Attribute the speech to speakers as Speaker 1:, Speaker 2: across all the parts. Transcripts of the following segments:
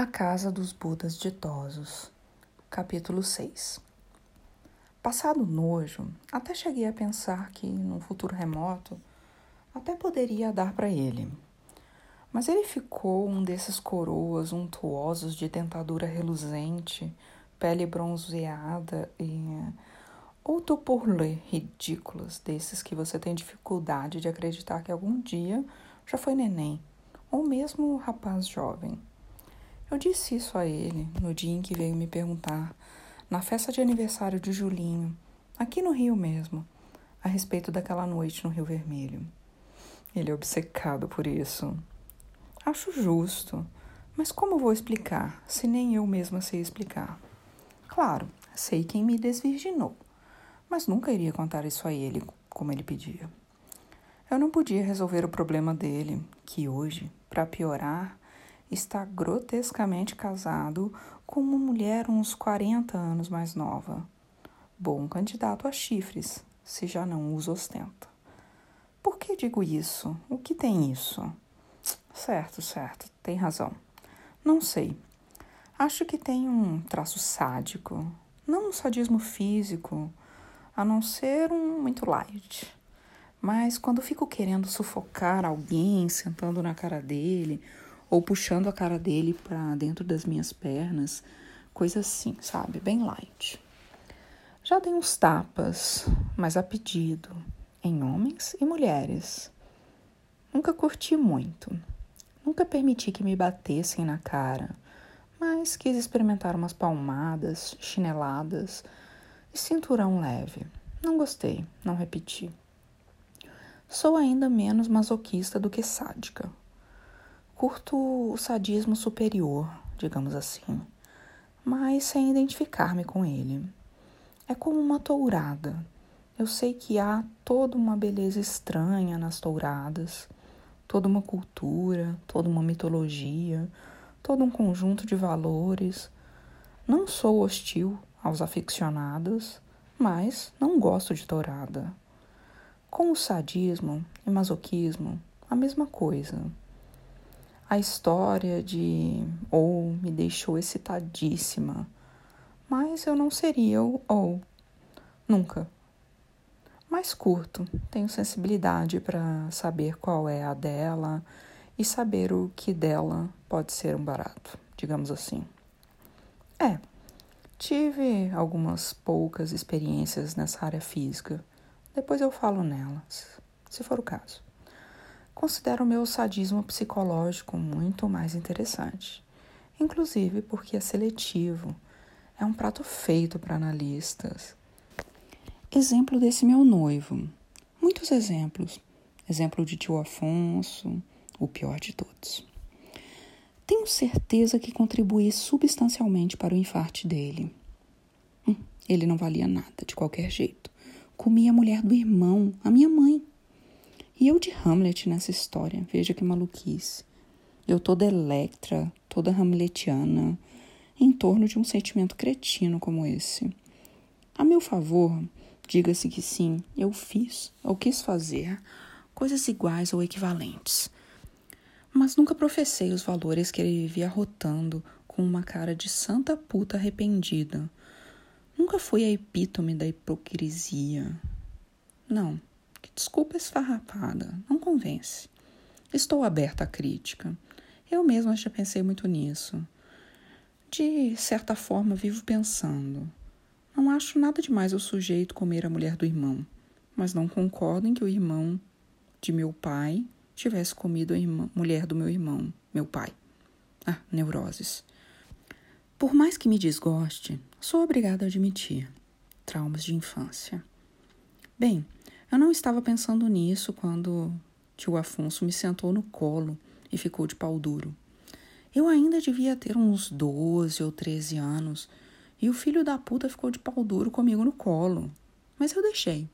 Speaker 1: A Casa dos Budas Ditosos, capítulo 6 Passado o nojo, até cheguei a pensar que, num futuro remoto, até poderia dar para ele. Mas ele ficou um desses coroas untuosos de dentadura reluzente, pele bronzeada e outro porlê ridículos desses que você tem dificuldade de acreditar que algum dia já foi neném, ou mesmo rapaz jovem. Eu disse isso a ele no dia em que veio me perguntar, na festa de aniversário de Julinho, aqui no Rio mesmo, a respeito daquela noite no Rio Vermelho. Ele é obcecado por isso. Acho justo, mas como vou explicar se nem eu mesma sei explicar? Claro, sei quem me desvirginou, mas nunca iria contar isso a ele como ele pedia. Eu não podia resolver o problema dele, que hoje, para piorar, está grotescamente casado com uma mulher uns 40 anos mais nova. Bom candidato a chifres, se já não os ostenta. Por que digo isso? O que tem isso? Certo, certo, tem razão. Não sei. Acho que tem um traço sádico. Não um sadismo físico, a não ser um muito light. Mas quando fico querendo sufocar alguém sentando na cara dele ou puxando a cara dele para dentro das minhas pernas, coisa assim, sabe? Bem light. Já dei uns tapas, mas a pedido, em homens e mulheres. Nunca curti muito. Nunca permiti que me batessem na cara, mas quis experimentar umas palmadas, chineladas e cinturão leve. Não gostei, não repeti. Sou ainda menos masoquista do que sádica, Curto o sadismo superior, digamos assim, mas sem identificar-me com ele. É como uma tourada. Eu sei que há toda uma beleza estranha nas touradas, toda uma cultura, toda uma mitologia, todo um conjunto de valores. Não sou hostil aos aficionados, mas não gosto de tourada. Com o sadismo e masoquismo, a mesma coisa a história de ou me deixou excitadíssima, mas eu não seria o ou nunca. Mais curto, tenho sensibilidade para saber qual é a dela e saber o que dela pode ser um barato, digamos assim. É, tive algumas poucas experiências nessa área física. Depois eu falo nelas, se for o caso. Considero o meu sadismo psicológico muito mais interessante, inclusive porque é seletivo, é um prato feito para analistas. Exemplo desse meu noivo. Muitos exemplos. Exemplo de tio Afonso, o pior de todos. Tenho certeza que contribuí substancialmente para o infarte dele. Hum, ele não valia nada, de qualquer jeito. Comia a mulher do irmão, a minha mãe. E eu de Hamlet nessa história, veja que maluquice. Eu toda Electra, toda Hamletiana, em torno de um sentimento cretino como esse. A meu favor, diga-se que sim, eu fiz ou quis fazer coisas iguais ou equivalentes. Mas nunca professei os valores que ele vivia rotando com uma cara de santa puta arrependida. Nunca fui a epítome da hipocrisia. Não. Que desculpa esfarrapada, não convence. Estou aberta à crítica. Eu mesma já pensei muito nisso. De certa forma, vivo pensando. Não acho nada demais o sujeito comer a mulher do irmão, mas não concordo em que o irmão de meu pai tivesse comido a irmã, mulher do meu irmão, meu pai. Ah, neuroses. Por mais que me desgoste, sou obrigada a admitir traumas de infância. Bem, eu não estava pensando nisso quando tio Afonso me sentou no colo e ficou de pau duro. Eu ainda devia ter uns 12 ou 13 anos e o filho da puta ficou de pau duro comigo no colo. Mas eu deixei.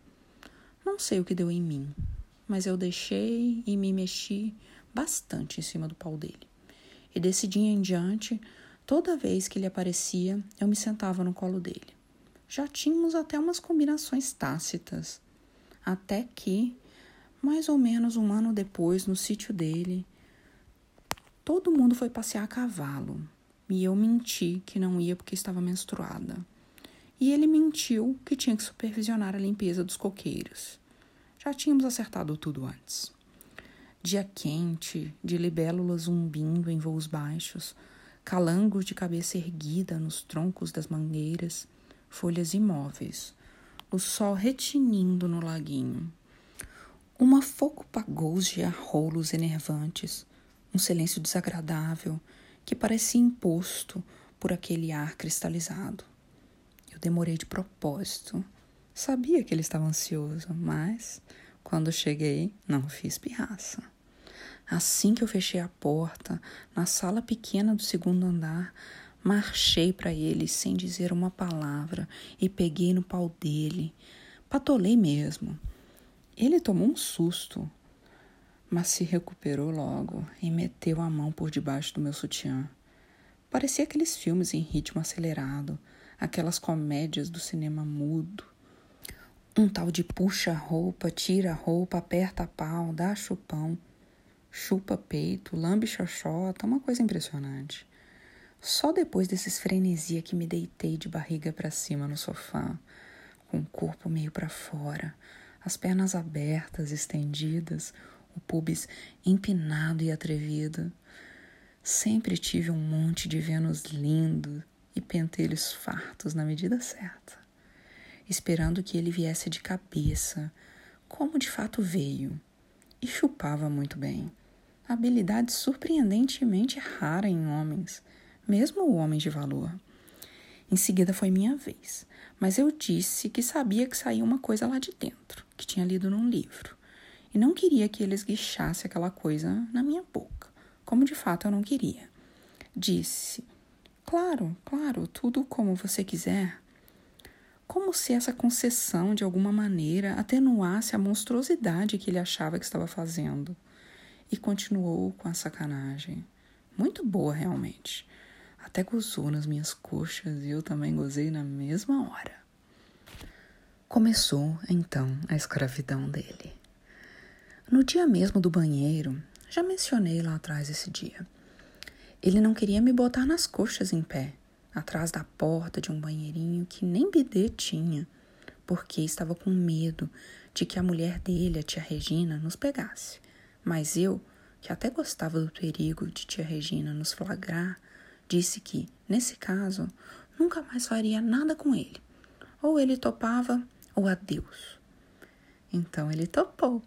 Speaker 1: Não sei o que deu em mim, mas eu deixei e me mexi bastante em cima do pau dele. E desse dia em diante, toda vez que ele aparecia, eu me sentava no colo dele. Já tínhamos até umas combinações tácitas até que, mais ou menos um ano depois, no sítio dele, todo mundo foi passear a cavalo. e eu menti que não ia porque estava menstruada. E ele mentiu que tinha que supervisionar a limpeza dos coqueiros. Já tínhamos acertado tudo antes. Dia quente, de libélulas zumbindo em voos baixos, calangos de cabeça erguida nos troncos das mangueiras, folhas imóveis, o sol retinindo no laguinho. Uma foco pagousia rolos enervantes, um silêncio desagradável que parecia imposto por aquele ar cristalizado. Eu demorei de propósito. Sabia que ele estava ansioso, mas quando cheguei, não fiz pirraça. Assim que eu fechei a porta, na sala pequena do segundo andar, marchei para ele sem dizer uma palavra e peguei no pau dele. Patolei mesmo. Ele tomou um susto, mas se recuperou logo e meteu a mão por debaixo do meu sutiã. Parecia aqueles filmes em ritmo acelerado, aquelas comédias do cinema mudo. Um tal de puxa roupa, tira roupa, aperta pau, dá chupão, chupa peito, lambe xoxota, uma coisa impressionante. Só depois desses frenesia que me deitei de barriga para cima no sofá, com o corpo meio para fora, as pernas abertas, estendidas, o pubis empinado e atrevido. Sempre tive um monte de Vênus lindo e pentelhos fartos na medida certa, esperando que ele viesse de cabeça, como de fato veio, e chupava muito bem. Habilidade surpreendentemente rara em homens, mesmo homens de valor. Em seguida foi minha vez, mas eu disse que sabia que saía uma coisa lá de dentro, que tinha lido num livro, e não queria que ele esguichasse aquela coisa na minha boca, como de fato eu não queria. Disse Claro, claro, tudo como você quiser. Como se essa concessão, de alguma maneira, atenuasse a monstruosidade que ele achava que estava fazendo. E continuou com a sacanagem. Muito boa, realmente. Até gozou nas minhas coxas e eu também gozei na mesma hora. Começou, então, a escravidão dele. No dia mesmo do banheiro, já mencionei lá atrás esse dia. Ele não queria me botar nas coxas em pé, atrás da porta de um banheirinho que nem bidê tinha, porque estava com medo de que a mulher dele, a tia Regina, nos pegasse. Mas eu, que até gostava do perigo de tia Regina nos flagrar, disse que, nesse caso, nunca mais faria nada com ele. Ou ele topava, ou adeus. Então ele topou.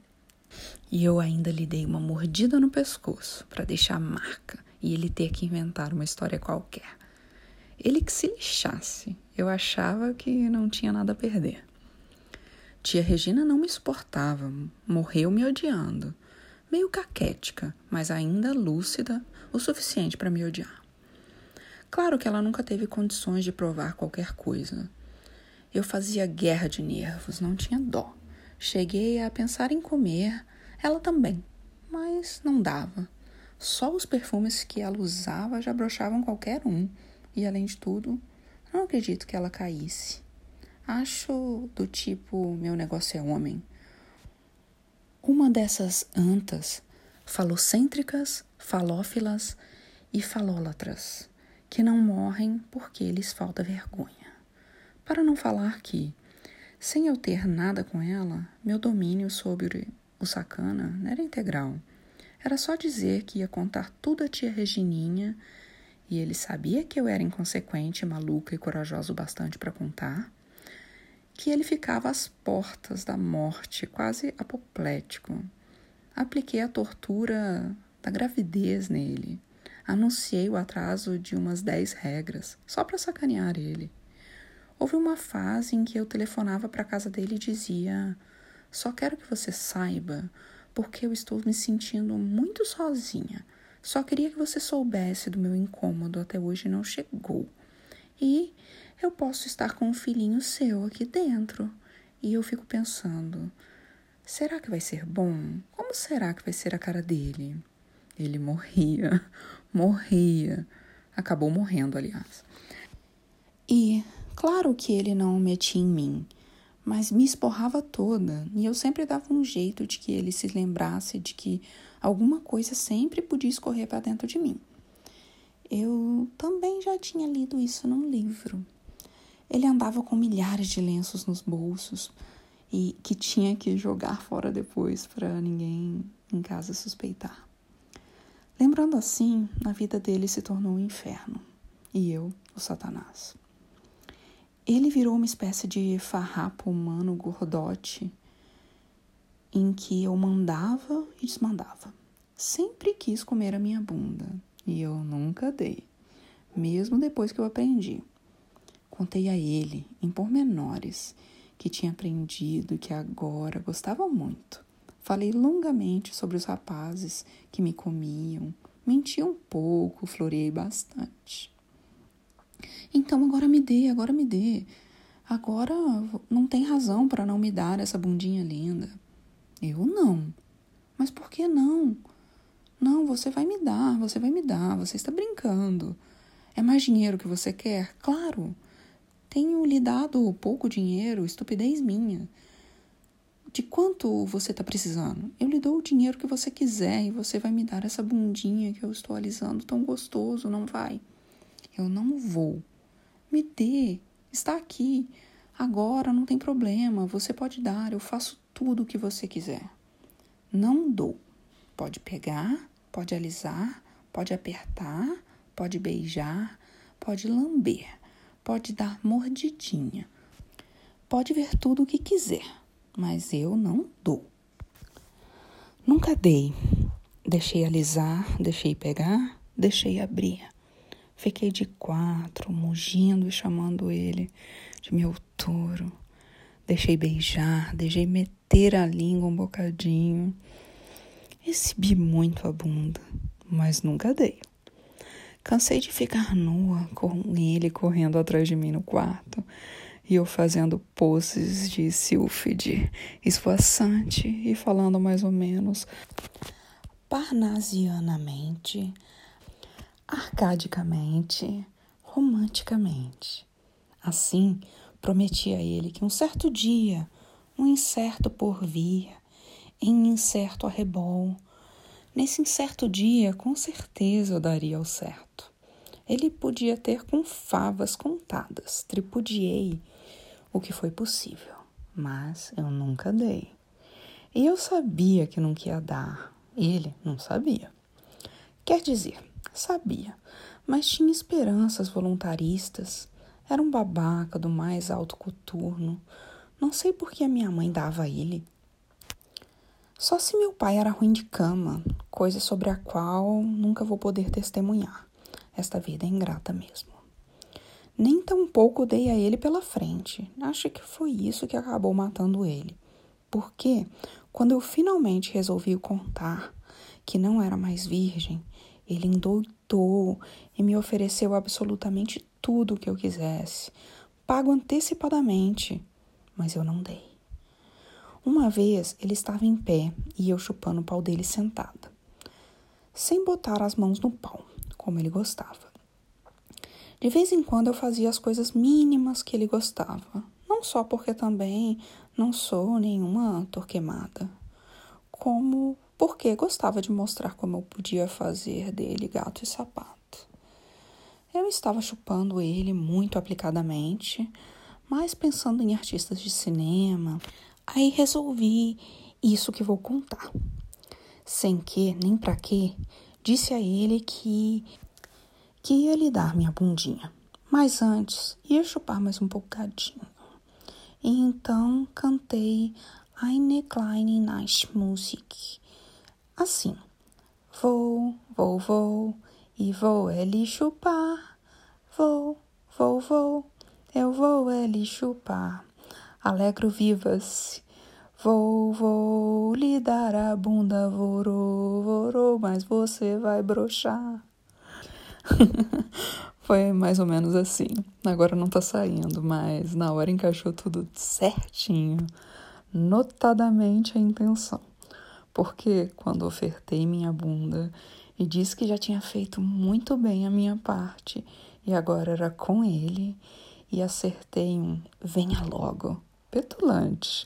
Speaker 1: E eu ainda lhe dei uma mordida no pescoço para deixar marca e ele ter que inventar uma história qualquer. Ele que se lixasse, eu achava que não tinha nada a perder. Tia Regina não me suportava, morreu me odiando. Meio caquética, mas ainda lúcida o suficiente para me odiar. Claro que ela nunca teve condições de provar qualquer coisa. Eu fazia guerra de nervos, não tinha dó. Cheguei a pensar em comer, ela também, mas não dava. Só os perfumes que ela usava já brochavam qualquer um. E além de tudo, não acredito que ela caísse. Acho do tipo: meu negócio é homem. Uma dessas antas falocêntricas, falófilas e falólatras, que não morrem porque lhes falta vergonha. Para não falar que, sem eu ter nada com ela, meu domínio sobre o sacana era integral. Era só dizer que ia contar tudo a tia Regininha, e ele sabia que eu era inconsequente, maluca e corajosa o bastante para contar, que ele ficava às portas da morte, quase apoplético. Apliquei a tortura da gravidez nele. Anunciei o atraso de umas dez regras, só para sacanear ele. Houve uma fase em que eu telefonava para a casa dele e dizia: Só quero que você saiba porque eu estou me sentindo muito sozinha. Só queria que você soubesse do meu incômodo até hoje não chegou. E eu posso estar com um filhinho seu aqui dentro. E eu fico pensando: será que vai ser bom? Como será que vai ser a cara dele? Ele morria, morria. Acabou morrendo, aliás. E claro que ele não metia em mim mas me esporrava toda e eu sempre dava um jeito de que ele se lembrasse de que alguma coisa sempre podia escorrer para dentro de mim. Eu também já tinha lido isso num livro. Ele andava com milhares de lenços nos bolsos e que tinha que jogar fora depois para ninguém em casa suspeitar. Lembrando assim, a vida dele se tornou um inferno e eu, o Satanás. Ele virou uma espécie de farrapo humano gordote em que eu mandava e desmandava. Sempre quis comer a minha bunda e eu nunca dei, mesmo depois que eu aprendi. Contei a ele, em pormenores, que tinha aprendido e que agora gostava muito. Falei longamente sobre os rapazes que me comiam, menti um pouco, floreei bastante. Então agora me dê, agora me dê. Agora não tem razão para não me dar essa bundinha linda. Eu não. Mas por que não? Não, você vai me dar, você vai me dar, você está brincando. É mais dinheiro que você quer? Claro. Tenho lhe dado pouco dinheiro, estupidez minha. De quanto você está precisando? Eu lhe dou o dinheiro que você quiser e você vai me dar essa bundinha que eu estou alisando tão gostoso, não vai? Eu não vou. Me dê. Está aqui. Agora não tem problema. Você pode dar. Eu faço tudo o que você quiser. Não dou. Pode pegar, pode alisar, pode apertar, pode beijar, pode lamber, pode dar mordidinha. Pode ver tudo o que quiser, mas eu não dou. Nunca dei. Deixei alisar, deixei pegar, deixei abrir. Fiquei de quatro, mugindo e chamando ele de meu touro. Deixei beijar, deixei meter a língua um bocadinho. Exhibi muito a bunda, mas nunca dei. Cansei de ficar nua com ele correndo atrás de mim no quarto e eu fazendo poses de sílfide esvoaçante e falando mais ou menos parnasianamente arcadicamente, romanticamente. Assim, prometi a ele que um certo dia, um incerto porvir, em incerto arrebol, nesse incerto dia, com certeza eu daria o certo. Ele podia ter com favas contadas, tripudiei o que foi possível, mas eu nunca dei. E eu sabia que não ia dar, ele não sabia. Quer dizer, Sabia, mas tinha esperanças voluntaristas. Era um babaca do mais alto coturno. Não sei por que a minha mãe dava a ele. Só se meu pai era ruim de cama, coisa sobre a qual nunca vou poder testemunhar. Esta vida é ingrata mesmo. Nem tampouco dei a ele pela frente. Acho que foi isso que acabou matando ele. Porque, quando eu finalmente resolvi contar que não era mais virgem, ele endoidou e me ofereceu absolutamente tudo o que eu quisesse, pago antecipadamente, mas eu não dei. Uma vez ele estava em pé e eu chupando o pau dele sentada, sem botar as mãos no pau, como ele gostava. De vez em quando eu fazia as coisas mínimas que ele gostava, não só porque também não sou nenhuma torquemada, como porque gostava de mostrar como eu podia fazer dele gato e sapato. Eu estava chupando ele muito aplicadamente, mas pensando em artistas de cinema, aí resolvi isso que vou contar. Sem que, nem para quê, disse a ele que que ia lhe dar minha bundinha. Mas antes, ia chupar mais um bocadinho. E então cantei Eine kleine Nachtmusik assim: Vou, vou, vou, e vou é lhe chupar. Vou, vou, vou, eu vou é lhe chupar. Alegro vivas. Vou, vou lhe dar a bunda, vorou, vorou, mas você vai brochar. Foi mais ou menos assim. Agora não tá saindo, mas na hora encaixou tudo certinho, notadamente a intenção porque quando ofertei minha bunda e disse que já tinha feito muito bem a minha parte e agora era com ele, e acertei um venha logo, petulante.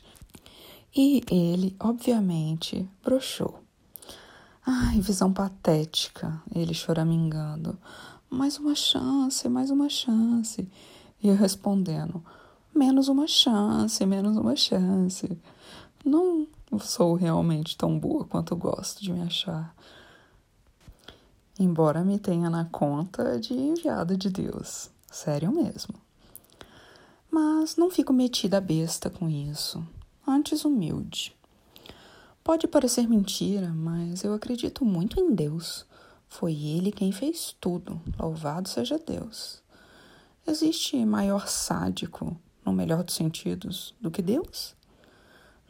Speaker 1: E ele, obviamente, broxou. Ai, visão patética, ele choramingando. mais uma chance, mais uma chance. E eu respondendo: menos uma chance, menos uma chance. Não sou realmente tão boa quanto gosto de me achar. Embora me tenha na conta de enviada de Deus. Sério mesmo. Mas não fico metida besta com isso. Antes humilde. Pode parecer mentira, mas eu acredito muito em Deus. Foi Ele quem fez tudo. Louvado seja Deus. Existe maior sádico, no melhor dos sentidos, do que Deus?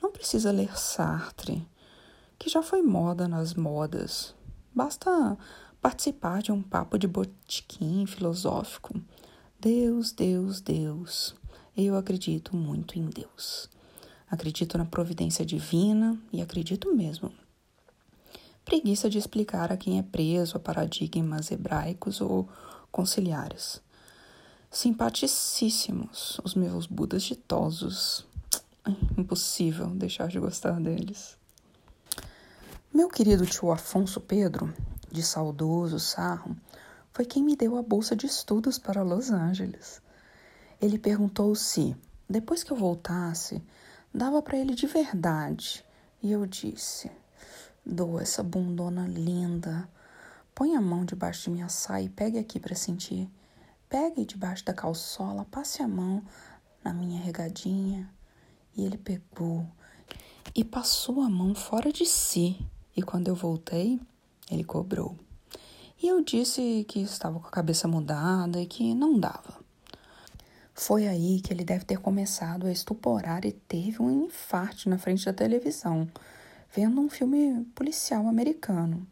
Speaker 1: Não precisa ler Sartre, que já foi moda nas modas. Basta participar de um papo de botiquim filosófico. Deus, Deus, Deus. Eu acredito muito em Deus. Acredito na providência divina e acredito mesmo. Preguiça de explicar a quem é preso a paradigmas hebraicos ou conciliares. Simpaticíssimos os meus budas ditosos. Impossível deixar de gostar deles. Meu querido tio Afonso Pedro, de saudoso sarro, foi quem me deu a bolsa de estudos para Los Angeles. Ele perguntou se, depois que eu voltasse, dava para ele de verdade. E eu disse: Dou essa bundona linda. Põe a mão debaixo de minha saia e pegue aqui para sentir. Pegue debaixo da calçola, passe a mão na minha regadinha. E ele pegou e passou a mão fora de si. E quando eu voltei, ele cobrou. E eu disse que estava com a cabeça mudada e que não dava. Foi aí que ele deve ter começado a estuporar e teve um infarto na frente da televisão, vendo um filme policial americano.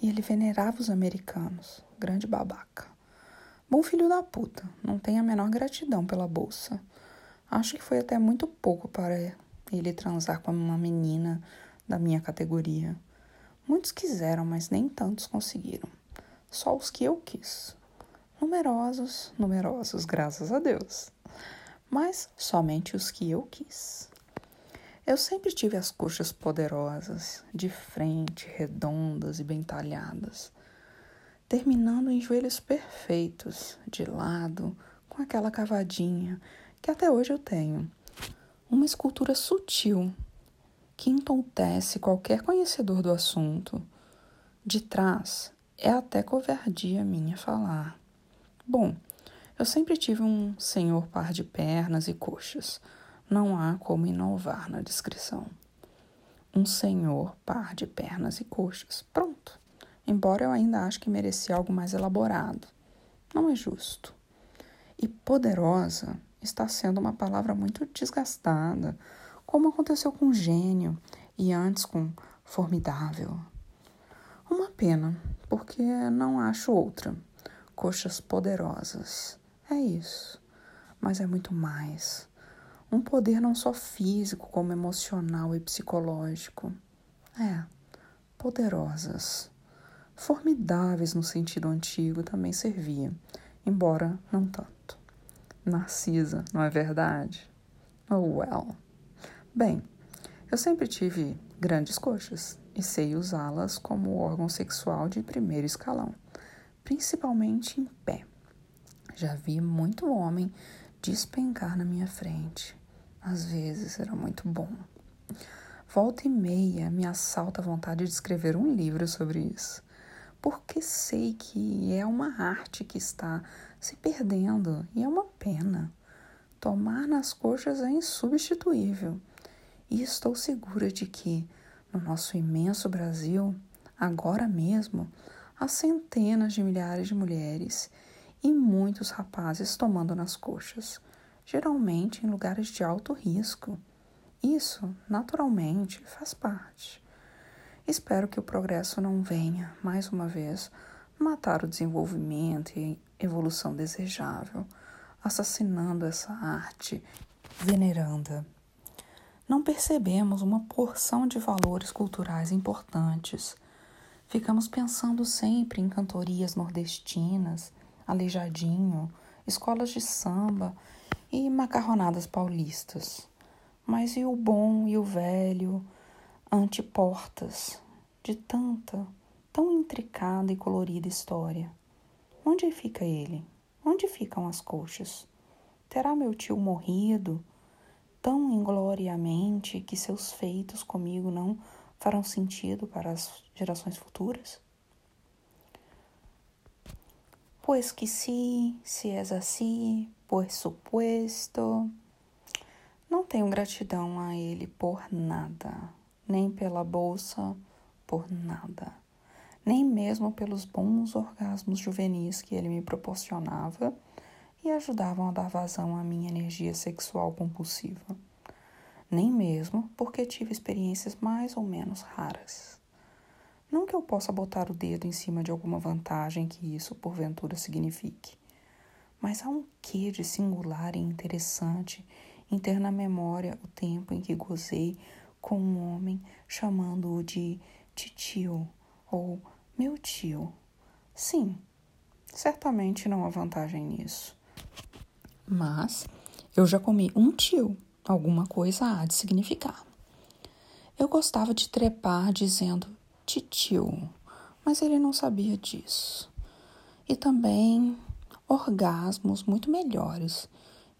Speaker 1: E ele venerava os americanos. Grande babaca. Bom filho da puta, não tem a menor gratidão pela bolsa. Acho que foi até muito pouco para ele transar com uma menina da minha categoria. Muitos quiseram, mas nem tantos conseguiram. Só os que eu quis. Numerosos, numerosos, graças a Deus. Mas somente os que eu quis. Eu sempre tive as coxas poderosas, de frente, redondas e bem talhadas terminando em joelhos perfeitos, de lado, com aquela cavadinha que até hoje eu tenho. Uma escultura sutil que entontece qualquer conhecedor do assunto. De trás, é até covardia minha falar. Bom, eu sempre tive um senhor par de pernas e coxas. Não há como inovar na descrição. Um senhor par de pernas e coxas. Pronto embora eu ainda ache que merecia algo mais elaborado. Não é justo. E poderosa está sendo uma palavra muito desgastada, como aconteceu com gênio e antes com formidável. Uma pena, porque não acho outra. Coxas poderosas. É isso. Mas é muito mais. Um poder não só físico, como emocional e psicológico. É, poderosas formidáveis no sentido antigo também servia, embora não tanto. Narcisa, não é verdade? Oh, well. Bem, eu sempre tive grandes coxas e sei usá-las como órgão sexual de primeiro escalão, principalmente em pé. Já vi muito homem despencar na minha frente. Às vezes era muito bom. Volta e meia me assalta a vontade de escrever um livro sobre isso porque sei que é uma arte que está se perdendo e é uma pena. Tomar nas coxas é insubstituível. E estou segura de que, no nosso imenso Brasil, agora mesmo, há centenas de milhares de mulheres e muitos rapazes tomando nas coxas, geralmente em lugares de alto risco. Isso, naturalmente, faz parte. Espero que o progresso não venha, mais uma vez, matar o desenvolvimento e evolução desejável, assassinando essa arte veneranda. Não percebemos uma porção de valores culturais importantes. Ficamos pensando sempre em cantorias nordestinas, aleijadinho, escolas de samba e macarronadas paulistas. Mas e o bom e o velho? anteportas de tanta, tão intricada e colorida história. Onde fica ele? Onde ficam as coxas? Terá meu tio morrido tão ingloriamente que seus feitos comigo não farão sentido para as gerações futuras? Pois que sim, se és assim, por supuesto. Não tenho gratidão a ele por nada, nem pela bolsa, por nada, nem mesmo pelos bons orgasmos juvenis que ele me proporcionava e ajudavam a dar vazão à minha energia sexual compulsiva, nem mesmo porque tive experiências mais ou menos raras. Não que eu possa botar o dedo em cima de alguma vantagem que isso porventura signifique, mas há um quê de singular e interessante em ter na memória o tempo em que gozei com um homem chamando-o de titio ou meu tio. Sim, certamente não há vantagem nisso. Mas eu já comi um tio, alguma coisa há de significar. Eu gostava de trepar dizendo titio, mas ele não sabia disso. E também orgasmos muito melhores,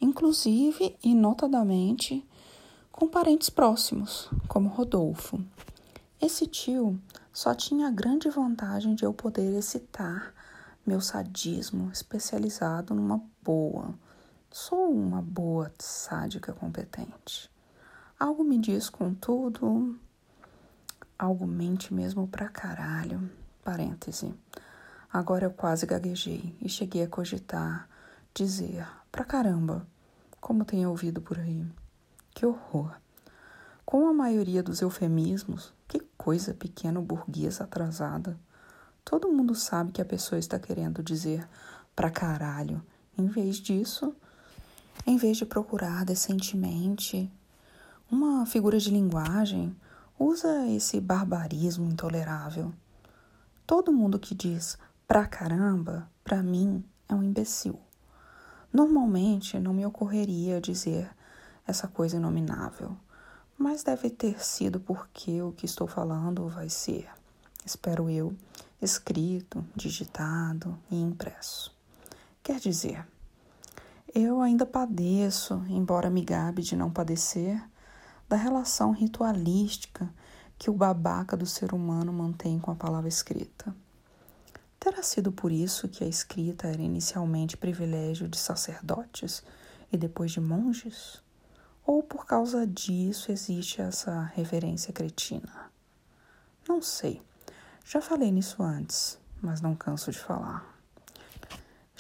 Speaker 1: inclusive e notadamente com parentes próximos, como Rodolfo. Esse tio só tinha a grande vantagem de eu poder excitar meu sadismo especializado numa boa. Sou uma boa sádica competente. Algo me diz, contudo, algo mente mesmo pra caralho. Parêntese. Agora eu quase gaguejei e cheguei a cogitar, dizer, pra caramba, como tenho ouvido por aí. Que horror! Com a maioria dos eufemismos, que coisa pequeno burguês atrasada. Todo mundo sabe que a pessoa está querendo dizer pra caralho. Em vez disso, em vez de procurar decentemente uma figura de linguagem usa esse barbarismo intolerável. Todo mundo que diz pra caramba, pra mim, é um imbecil. Normalmente não me ocorreria dizer essa coisa inominável, mas deve ter sido porque o que estou falando vai ser, espero eu, escrito, digitado e impresso. Quer dizer, eu ainda padeço, embora me gabe de não padecer, da relação ritualística que o babaca do ser humano mantém com a palavra escrita. Terá sido por isso que a escrita era inicialmente privilégio de sacerdotes e depois de monges? Ou por causa disso existe essa reverência cretina? Não sei. Já falei nisso antes, mas não canso de falar.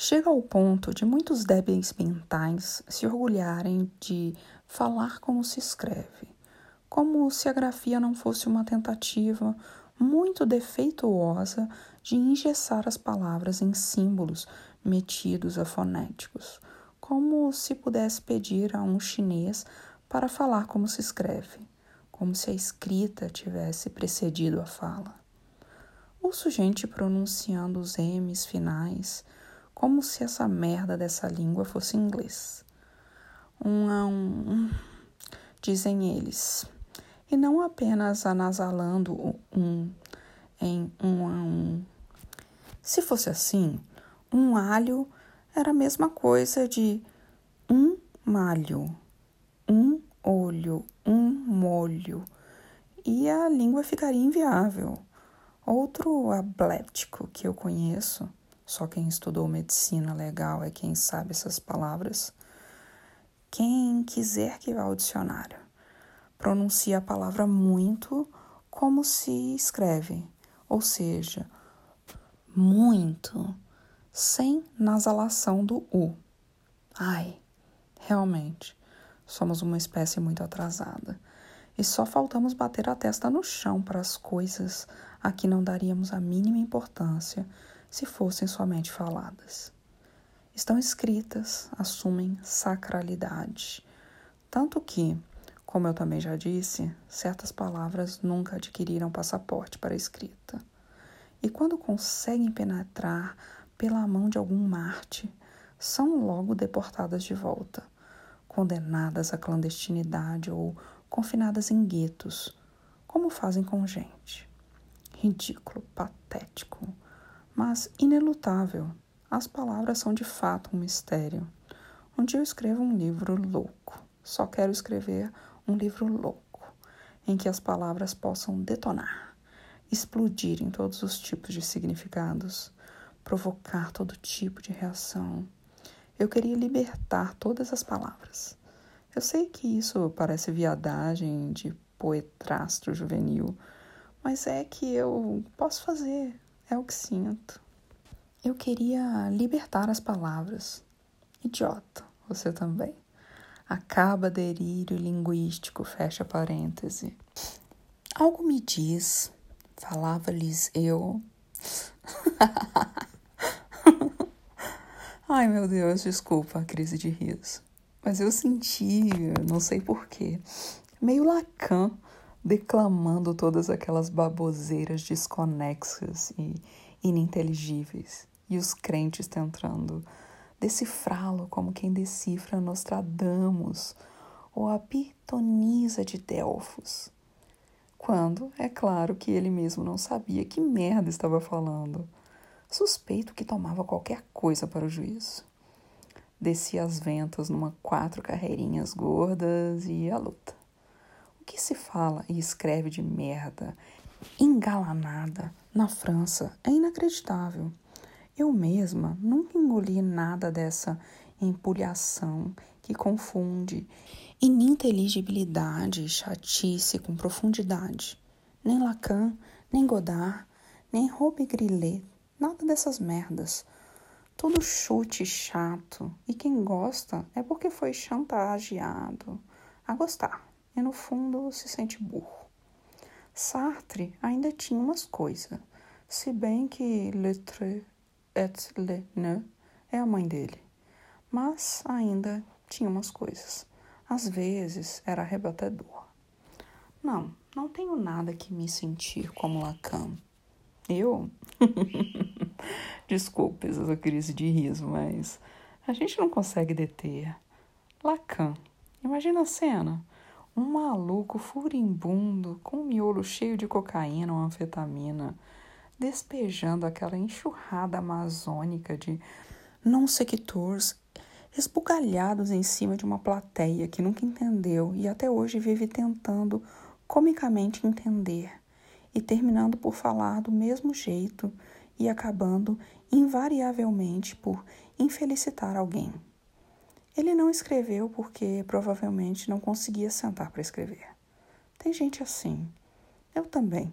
Speaker 1: Chega ao ponto de muitos débeis mentais se orgulharem de falar como se escreve, como se a grafia não fosse uma tentativa muito defeituosa de engessar as palavras em símbolos metidos a fonéticos, como se pudesse pedir a um chinês para falar como se escreve, como se a escrita tivesse precedido a fala. Ouço gente pronunciando os M's finais como se essa merda dessa língua fosse inglês um a um, dizem eles, e não apenas anasalando um em um a um. Se fosse assim, um alho era a mesma coisa de um malho, um olho, um molho, e a língua ficaria inviável. Outro abléptico que eu conheço, só quem estudou medicina legal é quem sabe essas palavras, quem quiser que vá ao dicionário, pronuncia a palavra muito como se escreve, ou seja, muito, sem nasalação do U. Ai, realmente, somos uma espécie muito atrasada. E só faltamos bater a testa no chão para as coisas a que não daríamos a mínima importância se fossem somente faladas estão escritas, assumem sacralidade. Tanto que, como eu também já disse, certas palavras nunca adquiriram passaporte para a escrita. E quando conseguem penetrar pela mão de algum Marte, são logo deportadas de volta, condenadas à clandestinidade ou confinadas em guetos, como fazem com gente. Ridículo, patético, mas inelutável as palavras são de fato um mistério. Um dia eu escrevo um livro louco. Só quero escrever um livro louco, em que as palavras possam detonar, explodir em todos os tipos de significados, provocar todo tipo de reação. Eu queria libertar todas as palavras. Eu sei que isso parece viadagem de poetrastro juvenil, mas é que eu posso fazer, é o que sinto. Eu queria libertar as palavras. Idiota, você também. Acaba delírio linguístico, fecha parêntese. Algo me diz, falava-lhes eu. Ai meu Deus, desculpa a crise de riso. Mas eu senti, não sei porquê, meio Lacan declamando todas aquelas baboseiras desconexas e ininteligíveis e os crentes tentando decifrá-lo como quem decifra Nostradamus ou a pitonisa de Delfos. Quando, é claro que ele mesmo não sabia que merda estava falando. Suspeito que tomava qualquer coisa para o juízo. Descia as ventas numa quatro carreirinhas gordas e a luta. O que se fala e escreve de merda engalanada na França é inacreditável. Eu mesma nunca engoli nada dessa empulhação que confunde ininteligibilidade e chatice com profundidade. Nem Lacan, nem Godard, nem Robbe nada dessas merdas. Tudo chute chato, e quem gosta é porque foi chantageado a gostar, e no fundo se sente burro. Sartre ainda tinha umas coisas, se bem que Lettre et le ne é a mãe dele. Mas ainda tinha umas coisas. Às vezes era arrebatador. Não, não tenho nada que me sentir como Lacan. Eu? Desculpe essa crise de riso, mas a gente não consegue deter. Lacan. Imagina a cena. Um maluco furibundo com um miolo cheio de cocaína ou anfetamina, despejando aquela enxurrada amazônica de non-sequitors esbugalhados em cima de uma plateia que nunca entendeu e até hoje vive tentando comicamente entender, e terminando por falar do mesmo jeito e acabando invariavelmente por infelicitar alguém. Ele não escreveu porque provavelmente não conseguia sentar para escrever. Tem gente assim. Eu também.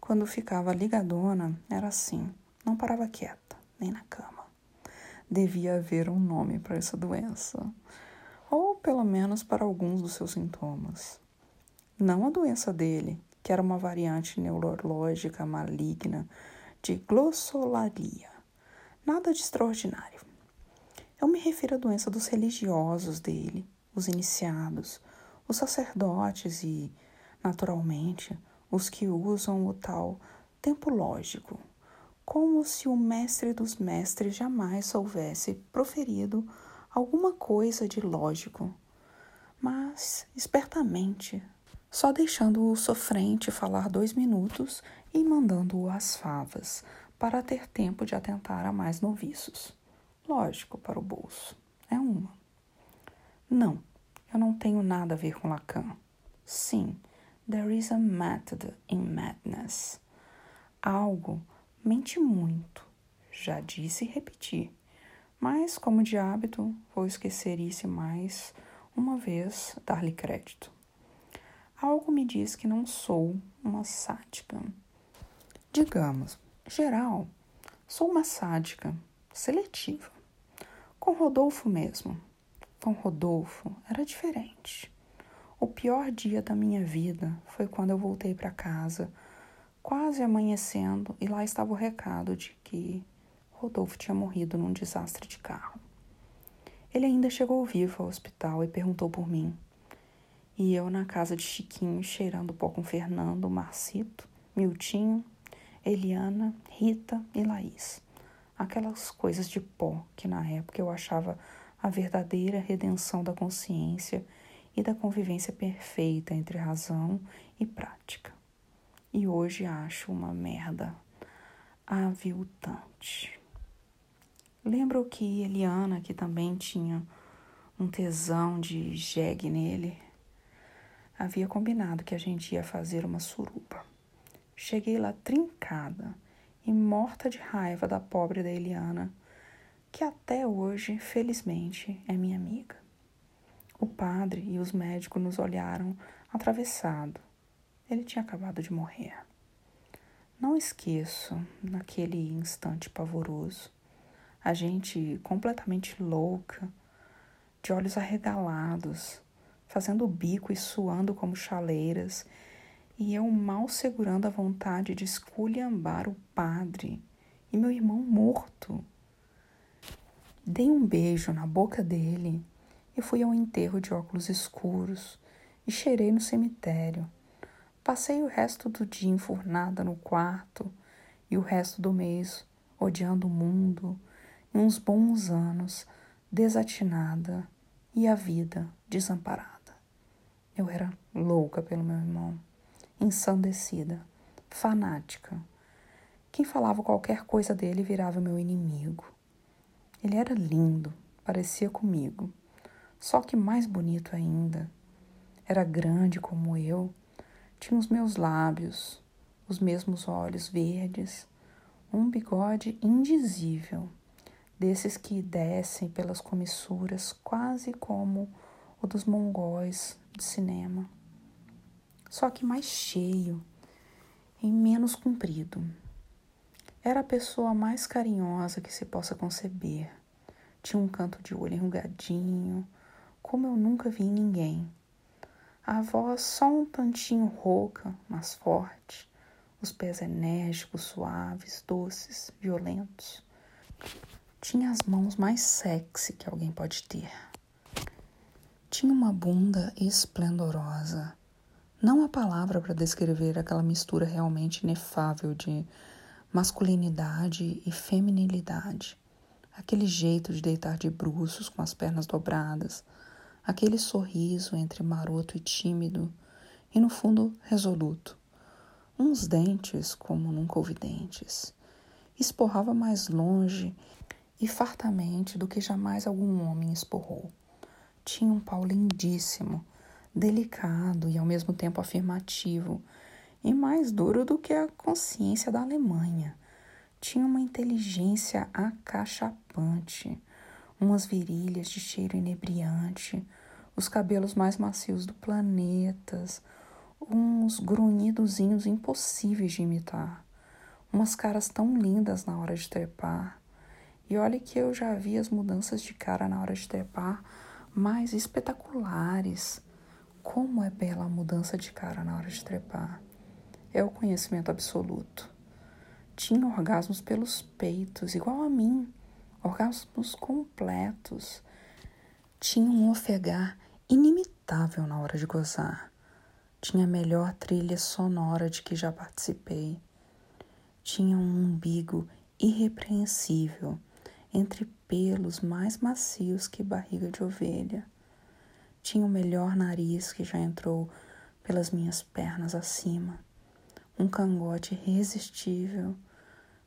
Speaker 1: Quando ficava ligadona, era assim. Não parava quieta, nem na cama. Devia haver um nome para essa doença. Ou pelo menos para alguns dos seus sintomas. Não a doença dele, que era uma variante neurológica maligna de glossolalia. Nada de extraordinário. Eu me refiro à doença dos religiosos dele, os iniciados, os sacerdotes e, naturalmente, os que usam o tal tempo lógico, como se o mestre dos mestres jamais houvesse proferido alguma coisa de lógico, mas espertamente, só deixando o sofrente falar dois minutos e mandando-o às favas, para ter tempo de atentar a mais noviços lógico para o bolso. É uma. Não, eu não tenho nada a ver com Lacan. Sim, there is a method in madness. Algo mente muito. Já disse e repeti. Mas, como de hábito, vou esquecer isso mais uma vez dar-lhe crédito. Algo me diz que não sou uma sádica. Digamos, geral, sou uma sádica seletiva. Com Rodolfo mesmo. Com Rodolfo era diferente. O pior dia da minha vida foi quando eu voltei para casa, quase amanhecendo, e lá estava o recado de que Rodolfo tinha morrido num desastre de carro. Ele ainda chegou vivo ao hospital e perguntou por mim. E eu na casa de Chiquinho, cheirando pó com Fernando, Marcito, Miltinho, Eliana, Rita e Laís aquelas coisas de pó que na época eu achava a verdadeira redenção da consciência e da convivência perfeita entre razão e prática. E hoje acho uma merda aviltante. Lembro que Eliana, que também tinha um tesão de jegue nele, havia combinado que a gente ia fazer uma suruba. Cheguei lá trincada e morta de raiva da pobre da Eliana, que até hoje, felizmente, é minha amiga. O padre e os médicos nos olharam atravessado. Ele tinha acabado de morrer. Não esqueço, naquele instante pavoroso, a gente completamente louca, de olhos arregalados, fazendo bico e suando como chaleiras, e eu mal segurando a vontade de esculhambar o padre e meu irmão morto. Dei um beijo na boca dele e fui ao enterro de óculos escuros e cheirei no cemitério. Passei o resto do dia enfurnada no quarto e o resto do mês odiando o mundo e uns bons anos desatinada e a vida desamparada. Eu era louca pelo meu irmão, ensandecida, fanática. Quem falava qualquer coisa dele virava meu inimigo. Ele era lindo, parecia comigo, só que mais bonito ainda. Era grande como eu, tinha os meus lábios, os mesmos olhos verdes, um bigode indizível, desses que descem pelas comissuras quase como o dos mongóis de cinema. Só que mais cheio e menos comprido. Era a pessoa mais carinhosa que se possa conceber. Tinha um canto de olho enrugadinho, como eu nunca vi em ninguém. A voz só um tantinho rouca, mas forte. Os pés enérgicos, suaves, doces, violentos. Tinha as mãos mais sexy que alguém pode ter. Tinha uma bunda esplendorosa. Não há palavra para descrever aquela mistura realmente inefável de masculinidade e feminilidade. Aquele jeito de deitar de bruços com as pernas dobradas, aquele sorriso entre maroto e tímido e no fundo resoluto. Uns dentes como nunca houve dentes. Esporrava mais longe e fartamente do que jamais algum homem esporrou. Tinha um pau lindíssimo, delicado e ao mesmo tempo afirmativo, e mais duro do que a consciência da Alemanha. Tinha uma inteligência acachapante, umas virilhas de cheiro inebriante, os cabelos mais macios do planeta, uns grunhidozinhos impossíveis de imitar, umas caras tão lindas na hora de trepar. E olhe que eu já vi as mudanças de cara na hora de trepar mais espetaculares. Como é bela a mudança de cara na hora de trepar. É o conhecimento absoluto. Tinha orgasmos pelos peitos, igual a mim, orgasmos completos. Tinha um ofegar inimitável na hora de gozar. Tinha a melhor trilha sonora de que já participei. Tinha um umbigo irrepreensível entre pelos mais macios que barriga de ovelha. Tinha o melhor nariz que já entrou pelas minhas pernas acima, um cangote irresistível.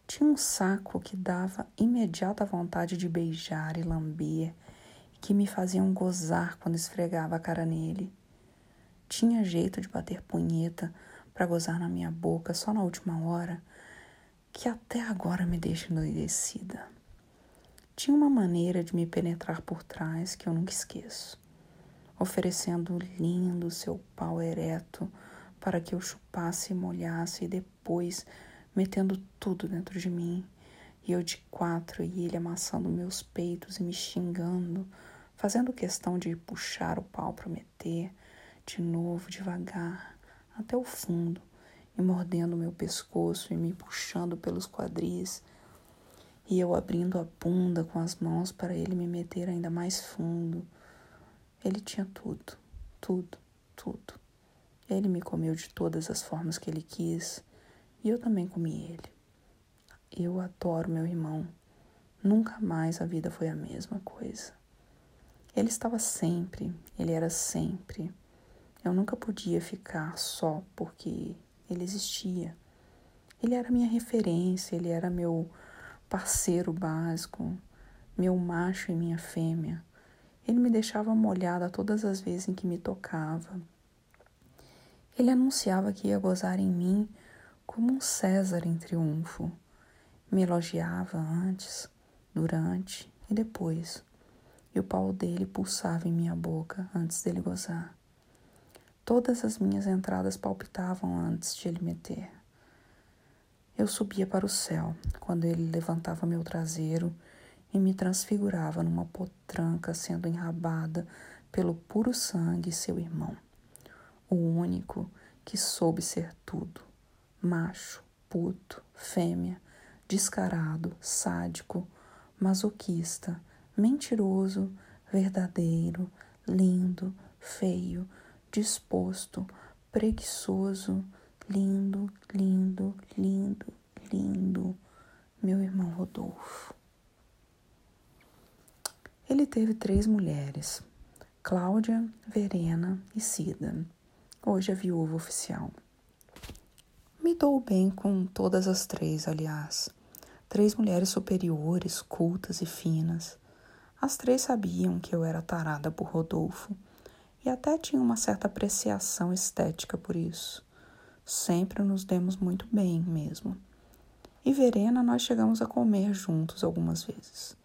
Speaker 1: Tinha um saco que dava imediata vontade de beijar e lamber, e que me faziam gozar quando esfregava a cara nele. Tinha jeito de bater punheta para gozar na minha boca só na última hora, que até agora me deixa endoidecida. Tinha uma maneira de me penetrar por trás que eu nunca esqueço, oferecendo lindo seu pau ereto para que eu chupasse e molhasse e depois metendo tudo dentro de mim, e eu de quatro e ele amassando meus peitos e me xingando, fazendo questão de puxar o pau para meter, de novo, devagar, até o fundo, e mordendo meu pescoço e me puxando pelos quadris e eu abrindo a bunda com as mãos para ele me meter ainda mais fundo. Ele tinha tudo, tudo, tudo. Ele me comeu de todas as formas que ele quis e eu também comi ele. Eu adoro meu irmão. Nunca mais a vida foi a mesma coisa. Ele estava sempre, ele era sempre. Eu nunca podia ficar só porque ele existia. Ele era minha referência, ele era meu parceiro básico, meu macho e minha fêmea. Ele me deixava molhada todas as vezes em que me tocava. Ele anunciava que ia gozar em mim como um César em triunfo. Me elogiava antes, durante e depois, e o pau dele pulsava em minha boca antes dele gozar. Todas as minhas entradas palpitavam antes de ele meter. Eu subia para o céu quando ele levantava meu traseiro e me transfigurava numa potranca sendo enrabada pelo puro sangue seu irmão, o único que soube ser tudo: macho, puto, fêmea, descarado, sádico, masoquista, mentiroso, verdadeiro, lindo, feio, disposto, preguiçoso, lindo, lindo, lindo, lindo, meu irmão Rodolfo. Ele teve três mulheres, Cláudia, Verena e Cida. Hoje é viúva oficial. Me dou bem com todas as três, aliás. Três mulheres superiores, cultas e finas. As três sabiam que eu era tarada por Rodolfo e até tinham uma certa apreciação estética por isso. Sempre nos demos muito bem mesmo. E Verena nós chegamos a comer juntos algumas vezes.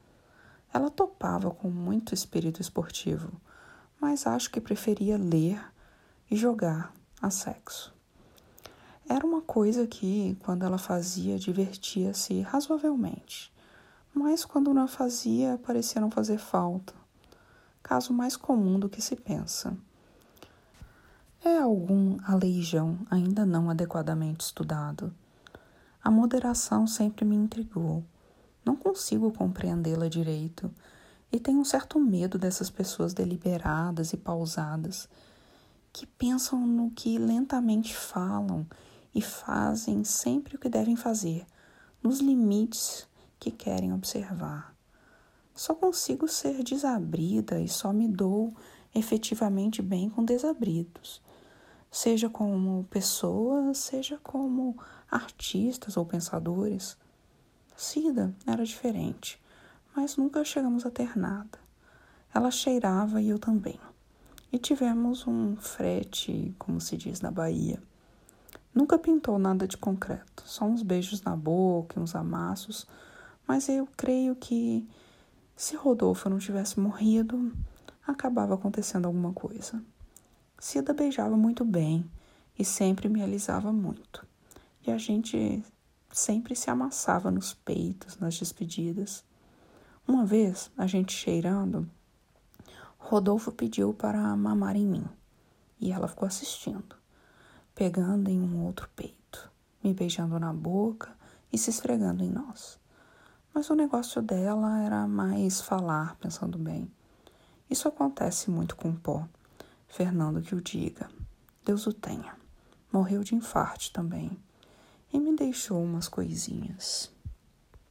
Speaker 1: Ela topava com muito espírito esportivo, mas acho que preferia ler e jogar a sexo. Era uma coisa que, quando ela fazia, divertia-se razoavelmente, mas quando não fazia, parecia não fazer falta. Caso mais comum do que se pensa. É algum aleijão ainda não adequadamente estudado. A moderação sempre me intrigou não consigo compreendê-la direito e tenho um certo medo dessas pessoas deliberadas e pausadas que pensam no que lentamente falam e fazem sempre o que devem fazer, nos limites que querem observar. Só consigo ser desabrida e só me dou efetivamente bem com desabridos, seja como pessoas, seja como artistas ou pensadores. Cida era diferente, mas nunca chegamos a ter nada. Ela cheirava e eu também. E tivemos um frete, como se diz na Bahia. Nunca pintou nada de concreto, só uns beijos na boca e uns amassos, mas eu creio que se Rodolfo não tivesse morrido, acabava acontecendo alguma coisa. Cida beijava muito bem e sempre me alisava muito. E a gente sempre se amassava nos peitos nas despedidas. Uma vez, a gente cheirando, Rodolfo pediu para mamar em mim e ela ficou assistindo, pegando em um outro peito, me beijando na boca e se esfregando em nós. Mas o negócio dela era mais falar, pensando bem. Isso acontece muito com o pó. Fernando que o diga. Deus o tenha. Morreu de infarte também e me deixou umas coisinhas.